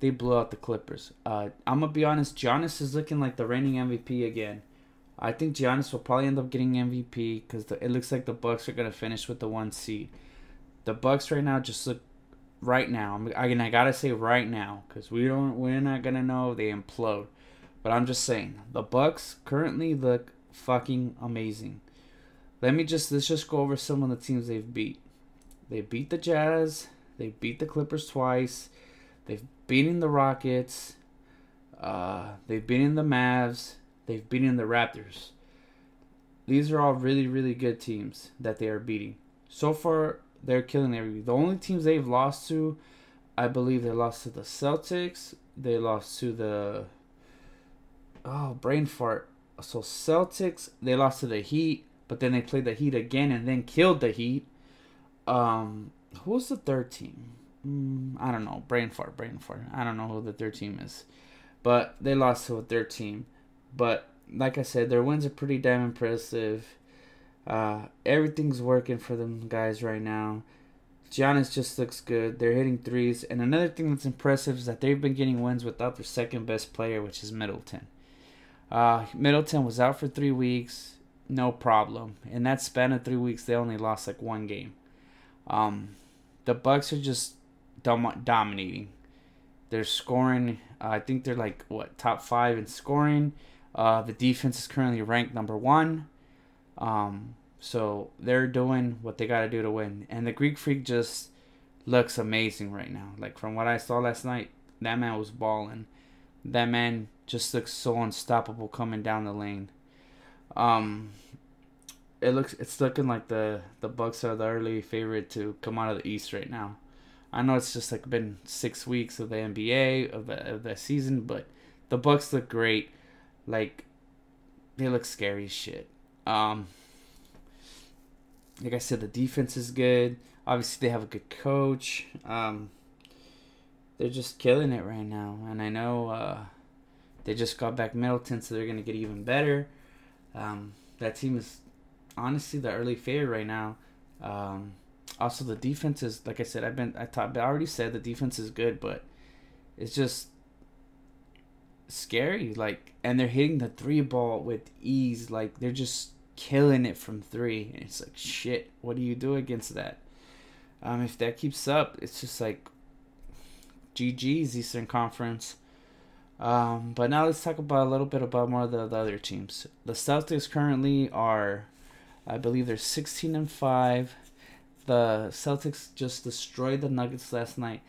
They blew out the Clippers. Uh, I'm gonna be honest. Giannis is looking like the reigning MVP again. I think Giannis will probably end up getting MVP because it looks like the Bucks are gonna finish with the one seed. The Bucks right now just look right now. I mean, I gotta say right now because we don't. We're not gonna know they implode. But I'm just saying the Bucks currently look fucking amazing. Let me just let's just go over some of the teams they've beat. They beat the Jazz. They beat the Clippers twice. They've beaten the Rockets. Uh, they've beaten the Mavs. They've beaten the Raptors. These are all really, really good teams that they are beating. So far, they're killing everybody. The only teams they've lost to, I believe they lost to the Celtics. They lost to the oh brain fart. So Celtics, they lost to the Heat, but then they played the Heat again and then killed the Heat. Um, who was the third team? Mm, I don't know. Brain fart, brain fart. I don't know who the third team is, but they lost to a third team. But like I said, their wins are pretty damn impressive. Uh, everything's working for them guys right now. Giannis just looks good. They're hitting threes. And another thing that's impressive is that they've been getting wins without their second best player, which is Middleton. Uh, Middleton was out for three weeks, no problem. In that span of three weeks, they only lost like one game. Um, the Bucks are just dom- dominating. They're scoring. Uh, I think they're like what top five in scoring. Uh, the defense is currently ranked number one. Um, so they're doing what they got to do to win. And the Greek Freak just looks amazing right now. Like from what I saw last night, that man was balling. That man just looks so unstoppable coming down the lane. Um, it looks it's looking like the the Bucks are the early favorite to come out of the East right now. I know it's just like been six weeks of the NBA of the of the season, but the Bucks look great. Like they look scary as shit. Um, like I said, the defense is good. Obviously, they have a good coach. Um, they're just killing it right now, and I know uh, they just got back Middleton, so they're gonna get even better. Um, that team is honestly the early favorite right now. Um, also, the defense is like I said. I've been I thought I already said the defense is good, but it's just scary. Like, and they're hitting the three ball with ease. Like they're just killing it from three. And it's like shit. What do you do against that? Um, if that keeps up, it's just like GG's Eastern Conference. Um, but now let's talk about a little bit about more of the, the other teams. The Celtics currently are, I believe, they're 16 and five. The Celtics just destroyed the Nuggets last night.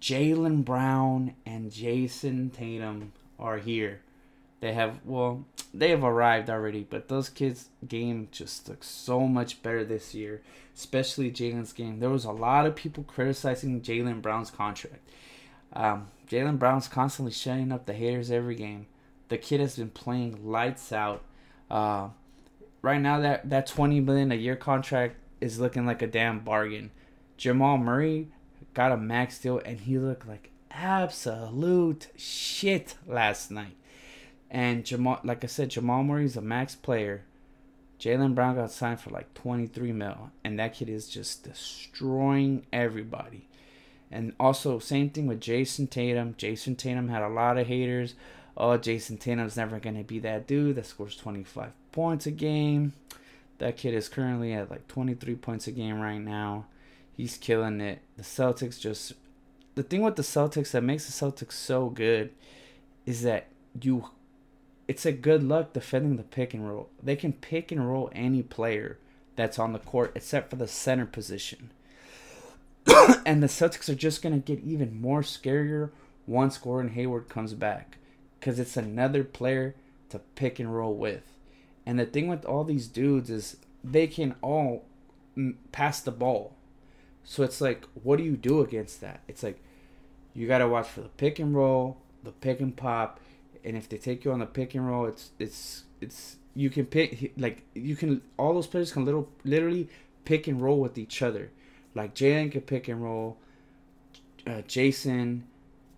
Jaylen Brown and Jayson Tatum are here. They have well, they have arrived already, but those kids' game just looks so much better this year, especially Jaylen's game. There was a lot of people criticizing Jaylen Brown's contract. Um, Jaylen Brown's constantly shutting up the haters every game. The kid has been playing lights out. Uh, right now, that that twenty million a year contract is looking like a damn bargain. Jamal Murray got a max deal, and he looked like absolute shit last night. And Jamal, like I said, Jamal Murray's a max player. Jaylen Brown got signed for like 23 mil, and that kid is just destroying everybody. And also, same thing with Jayson Tatum. Jayson Tatum had a lot of haters. Oh, Jayson Tatum's never going to be that dude that scores 25 points a game. That kid is currently at like 23 points a game right now. He's killing it. The Celtics just. The thing with the Celtics that makes the Celtics so good is that you it's a good luck defending the pick and roll. They can pick and roll any player that's on the court except for the center position. and the Celtics are just going to get even more scarier once Gordon Hayward comes back because it's another player to pick and roll with. And the thing with all these dudes is they can all pass the ball. So it's like, what do you do against that? It's like, you got to watch for the pick and roll, the pick and pop, and if they take you on the pick and roll, it's it's it's you can pick like you can all those players can little literally pick and roll with each other. Like Jaylen can pick and roll, uh, Jayson,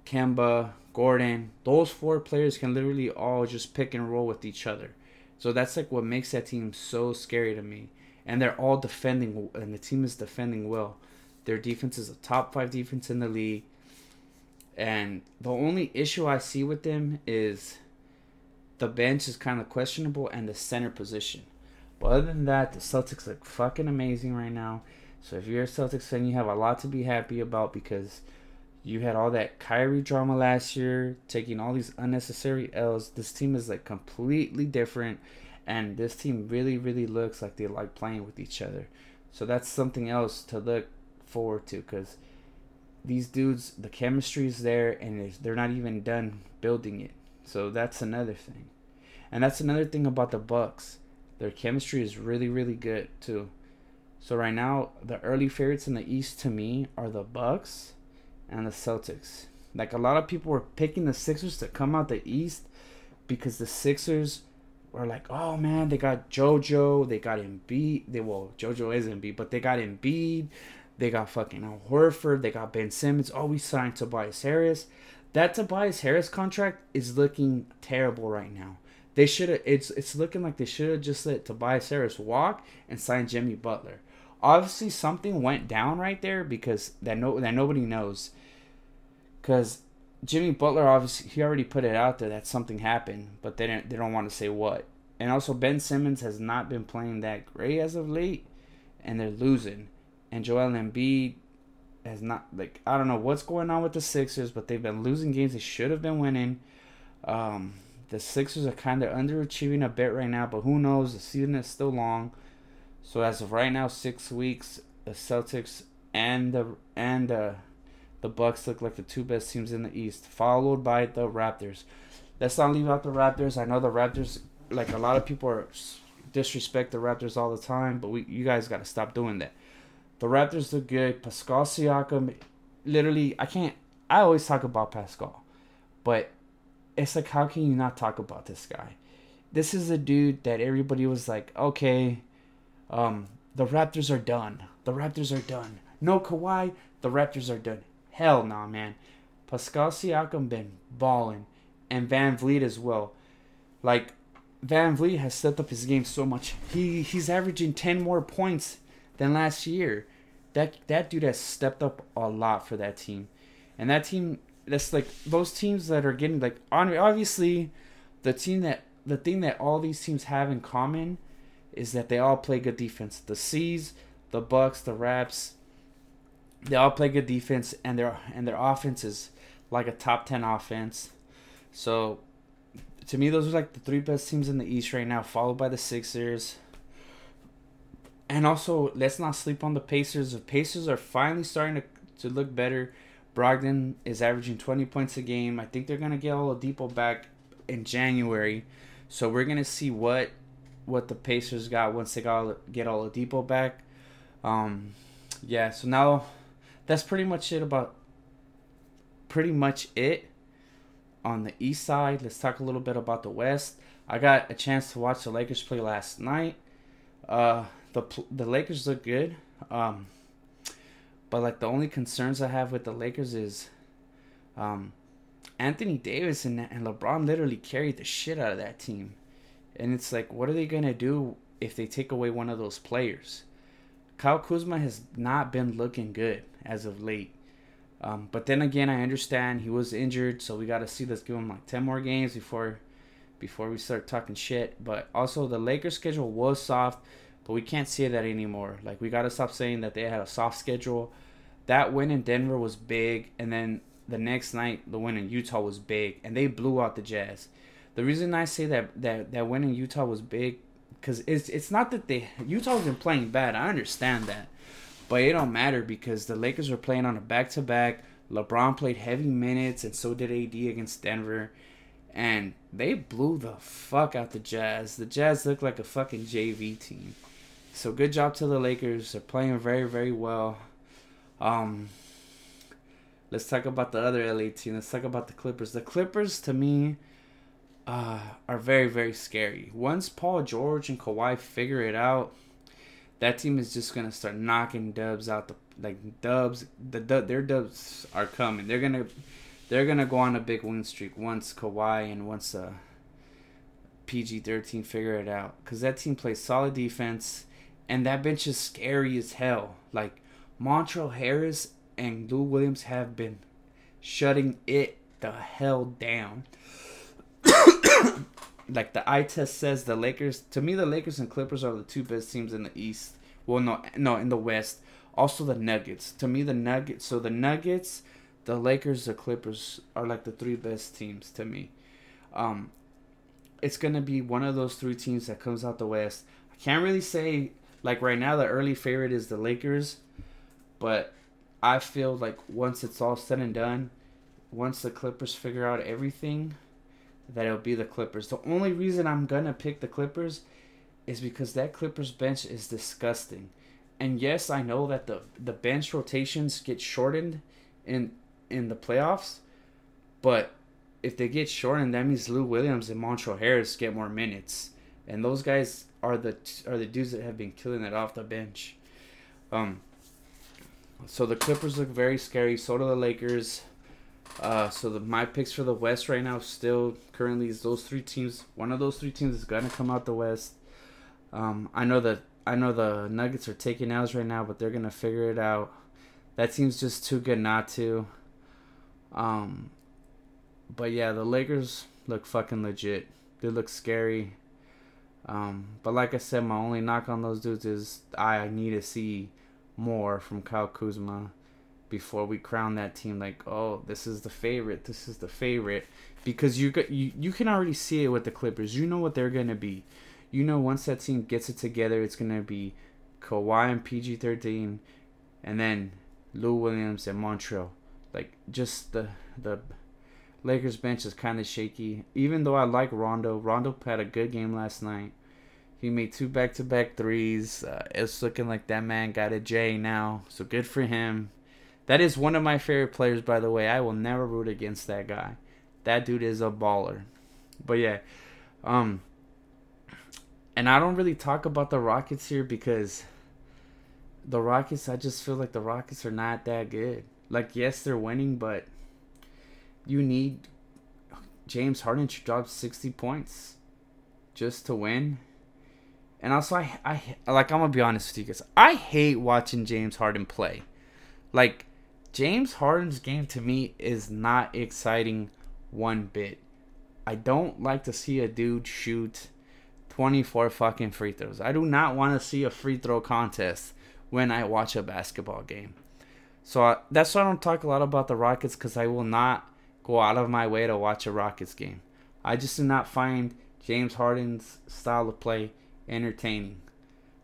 Kemba, Gordon. Those four players can literally all just pick and roll with each other. So that's like what makes that team so scary to me. And they're all defending, and the team is defending well. Their defense is a top five defense in the league. And the only issue I see with them is the bench is kind of questionable and the center position. But other than that, the Celtics look fucking amazing right now. So if you're a Celtics fan, you have a lot to be happy about because you had all that Kyrie drama last year, taking all these unnecessary L's. This team is like completely different, and this team really, really looks like they like playing with each other. So that's something else to look forward to because these dudes, the chemistry is there, and they're not even done building it. So that's another thing, and that's another thing about the Bucks. Their chemistry is really, really good too. So right now, the early favorites in the East to me are the Bucks and the Celtics. Like a lot of people were picking the Sixers to come out the East because the Sixers were like, oh man, they got JoJo, they got Embiid. They well, JoJo is Embiid, but they got Embiid, they got fucking Al Horford. They got Ben Simmons. Oh, we signed Tobias Harris. That Tobias Harris contract is looking terrible right now. They should have. It's it's looking like they should have just let Tobias Harris walk and sign Jimmy Butler. Obviously, something went down right there because that no that nobody knows. Because Jimmy Butler obviously he already put it out there that something happened, but they don't they don't want to say what. And also Ben Simmons has not been playing that great as of late, and they're losing and Joel Embiid has not like I don't know what's going on with the Sixers, but they've been losing games they should have been winning. Um, the Sixers are kind of underachieving a bit right now, but who knows? The season is still long. So as of right now, six weeks, the Celtics and the and uh, the Bucks look like the two best teams in the East, followed by the Raptors. Let's not leave out the Raptors. I know the Raptors, like a lot of people are disrespect the Raptors all the time, but we you guys got to stop doing that. The Raptors look good. Pascal Siakam, literally, I can't. I always talk about Pascal, but it's like, how can you not talk about this guy? This is a dude that everybody was like, okay, um, the Raptors are done. The Raptors are done. No Kawhi, the Raptors are done. Hell nah, man. Pascal Siakam been balling, and VanVleet as well. Like VanVleet has stepped up his game so much. He he's averaging ten more points than last year. That that dude has stepped up a lot for that team, and that team that's like those teams that are getting like on obviously the team that the thing that all these teams have in common is that they all play good defense. The C's, the Bucks, the Raps, they all play good defense, and their and their offense is like a top ten offense. So to me, those are like the three best teams in the East right now, followed by the Sixers. And also, let's not sleep on the Pacers. The Pacers are finally starting to, to look better. Brogdon is averaging 20 points a game. I think they're going to get Oladipo back in January. So we're going to see what what the Pacers got once they got get Oladipo back. Um, yeah, so now that's pretty much it about pretty much it on the east side. Let's talk a little bit about the west. I got a chance to watch the Lakers play last night. Uh, the the Lakers look good. Um, but like the only concerns I have with the Lakers is um, Anthony Davis and, and LeBron literally carried the shit out of that team. And it's like, what are they gonna do if they take away one of those players? Kyle Kuzma has not been looking good as of late. Um, but then again, I understand he was injured, so we got to see. Let's give him like ten more games before before we start talking shit. But also, the Lakers' schedule was soft, but we can't say that anymore. Like we got to stop saying that they had a soft schedule. That win in Denver was big, and then the next night, the win in Utah was big, and they blew out the Jazz. The reason I say that that that win in Utah was big, because it's it's not that they Utah's been playing bad. I understand that. But it don't matter because the Lakers were playing on a back to back. LeBron played heavy minutes, and so did AD against Denver. And they blew the fuck out the Jazz. The Jazz looked like a fucking JV team. So good job to the Lakers. They're playing very, very well. Um, let's talk about the other LA team. Let's talk about the Clippers. The Clippers, to me, uh, are very, very scary. Once Paul George and Kawhi figure it out, that team is just gonna start knocking dubs out the like dubs. The their dubs are coming. They're gonna they're gonna go on a big win streak once Kawhi and once uh, PG thirteen figure it out. Cause that team plays solid defense, and that bench is scary as hell. Like Montrezl Harris and Lou Williams have been shutting it the hell down. like the eye test says the Lakers to me the Lakers and Clippers are the two best teams in the East. Well no no in the West. Also the Nuggets. To me the Nuggets so the Nuggets, the Lakers, the Clippers are like the three best teams to me. Um it's gonna be one of those three teams that comes out the West. I can't really say like right now the early favorite is the Lakers, but I feel like once it's all said and done, once the Clippers figure out everything, that it'll be the Clippers. The only reason I'm gonna pick the Clippers is because that Clippers bench is disgusting. And yes, I know that the the bench rotations get shortened in in the playoffs, but if they get shortened, that means Lou Williams and Montrezl Harrell get more minutes, and those guys are the are the dudes that have been killing it off the bench. Um. So the Clippers look very scary. So do the Lakers. Uh, so the, my picks for the West right now still currently is those three teams. One of those three teams is gonna come out the West. Um, I know that I know the Nuggets are taking L's right now, but they're gonna figure it out. That team's just too good not to. Um, but yeah, the Lakers look fucking legit. They look scary. Um, but like I said, my only knock on those dudes is I need to see more from Kyle Kuzma before we crown that team like oh this is the favorite this is the favorite. Because you got you, you can already see it with the Clippers. You know what they're gonna be. You know once that team gets it together it's gonna be Kawhi and PG thirteen and then Lou Williams and Montrezl like just the the Lakers bench is kind of shaky. Even though I like Rondo Rondo had a good game last night. He made two back to back threes. Uh, it's looking like that man got a J now so good for him that is one of my favorite players, by the way. I will never root against that guy. That dude is a baller. But yeah, um, and I don't really talk about the Rockets here because the Rockets. I just feel like the Rockets are not that good. Like yes, they're winning, but you need James Harden to drop sixty points just to win. And also, I, I like I'm gonna be honest with you guys. I hate watching James Harden play. Like James Harden's game to me is not exciting one bit. I don't like to see a dude shoot 24 fucking free throws. I do not want to see a free throw contest when I watch a basketball game. So uh, that's why I don't talk a lot about the Rockets because I will not go out of my way to watch a Rockets game. I just do not find James Harden's style of play entertaining.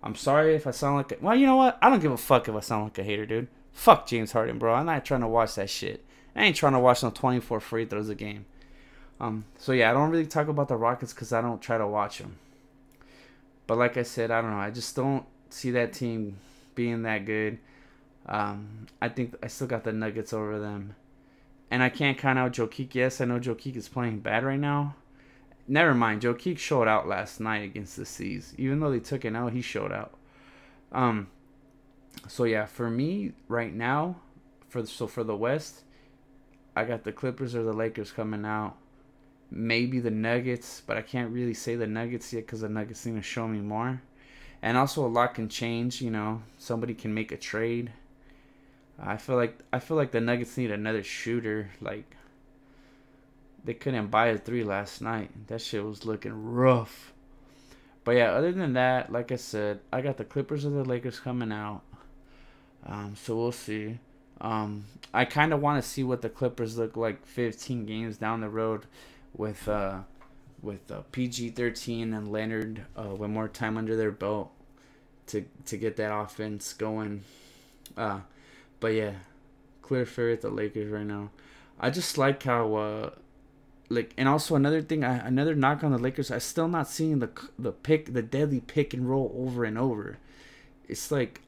I'm sorry if I sound like a, well, you know what? I don't give a fuck if I sound like a hater, dude. Fuck James Harden, bro. I'm not trying to watch that shit. I ain't trying to watch no 24 free throws a game. Um, so yeah, I don't really talk about the Rockets because I don't try to watch them. But like I said, I don't know. I just don't see that team being that good. Um, I think I still got the Nuggets over them. And I can't count out Jokic. Yes, I know Jokic is playing bad right now. Never mind. Jokic showed out last night against the C's. Even though they took it out, he showed out. Um. So yeah, for me right now, for so for the West, I got the Clippers or the Lakers coming out. Maybe the Nuggets, but I can't really say the Nuggets yet because the Nuggets seem to show me more. And also a lot can change. You know, somebody can make a trade. I feel like I feel like the Nuggets need another shooter. Like they couldn't buy a three last night. That shit was looking rough. But yeah, other than that, like I said, I got the Clippers or the Lakers coming out. Um, so we'll see. Um, I kind of want to see what the Clippers look like 15 games down the road with uh, with uh, PG 13 and Leonard uh, with more time under their belt to to get that offense going. Uh, but yeah, clear favorite the Lakers right now. I just like how uh, like and also another thing I, another knock on the Lakers I still not seeing the the pick the deadly pick and roll over and over. It's like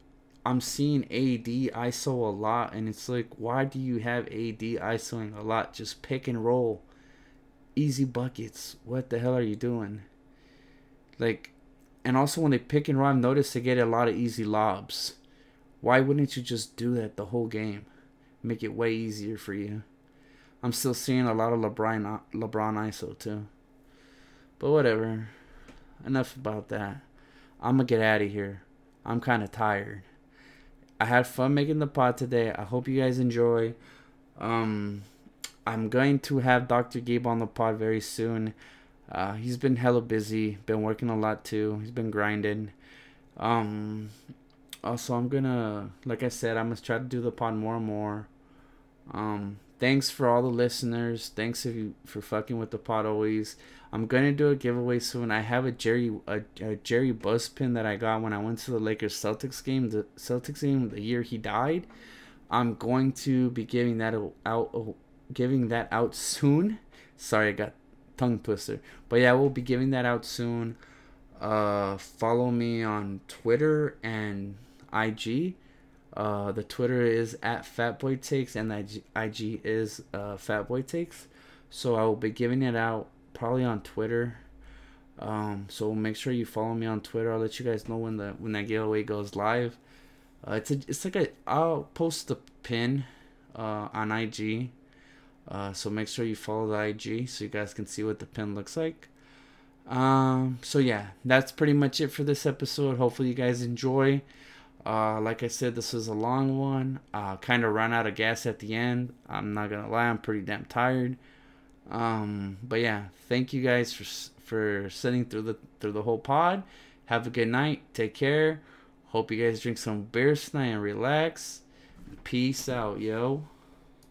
I'm seeing AD ISO a lot and it's like why do you have AD ISOing a lot? Just pick and roll. Easy buckets. What the hell are you doing? Like and also when they pick and roll I've noticed they get a lot of easy lobs. Why wouldn't you just do that the whole game? Make it way easier for you. I'm still seeing a lot of LeBron LeBron ISO too. But whatever. Enough about that. I'm gonna get out of here. I'm kind of tired. I had fun making the pod today. I hope you guys enjoy. Um, I'm going to have Dr. Gabe on the pod very soon. Uh, he's been hella busy, been working a lot too. He's been grinding. Um, also, I'm gonna, like I said, I'm gonna try to do the pod more and more. Um, thanks for all the listeners. Thanks if you for fucking with the pod always. I'm gonna do a giveaway soon. I have a Jerry a, a Jerry Buss pin that I got when I went to the Lakers Celtics game. The Celtics game the year he died. I'm going to be giving that out, giving that out soon. Sorry, I got tongue twister. But yeah, we'll be giving that out soon. Uh, follow me on Twitter and IG. Uh, the Twitter is at Fatboy Takes and the IG is uh, Fatboy Takes. So I will be giving it out probably on Twitter. Um, so make sure you follow me on Twitter. I'll let you guys know when the when that giveaway goes live. Uh, it's a, it's like a I'll post the pin uh, on IG. Uh, so make sure you follow the IG so you guys can see what the pin looks like. Um, so yeah, that's pretty much it for this episode. Hopefully you guys enjoy. Uh, like I said, this is a long one. Uh, kind of run out of gas at the end. I'm not gonna lie, I'm pretty damn tired. Um, but yeah, thank you guys for for sitting through the through the whole pod. Have a good night. Take care. Hope you guys drink some beer tonight and relax. Peace out, yo.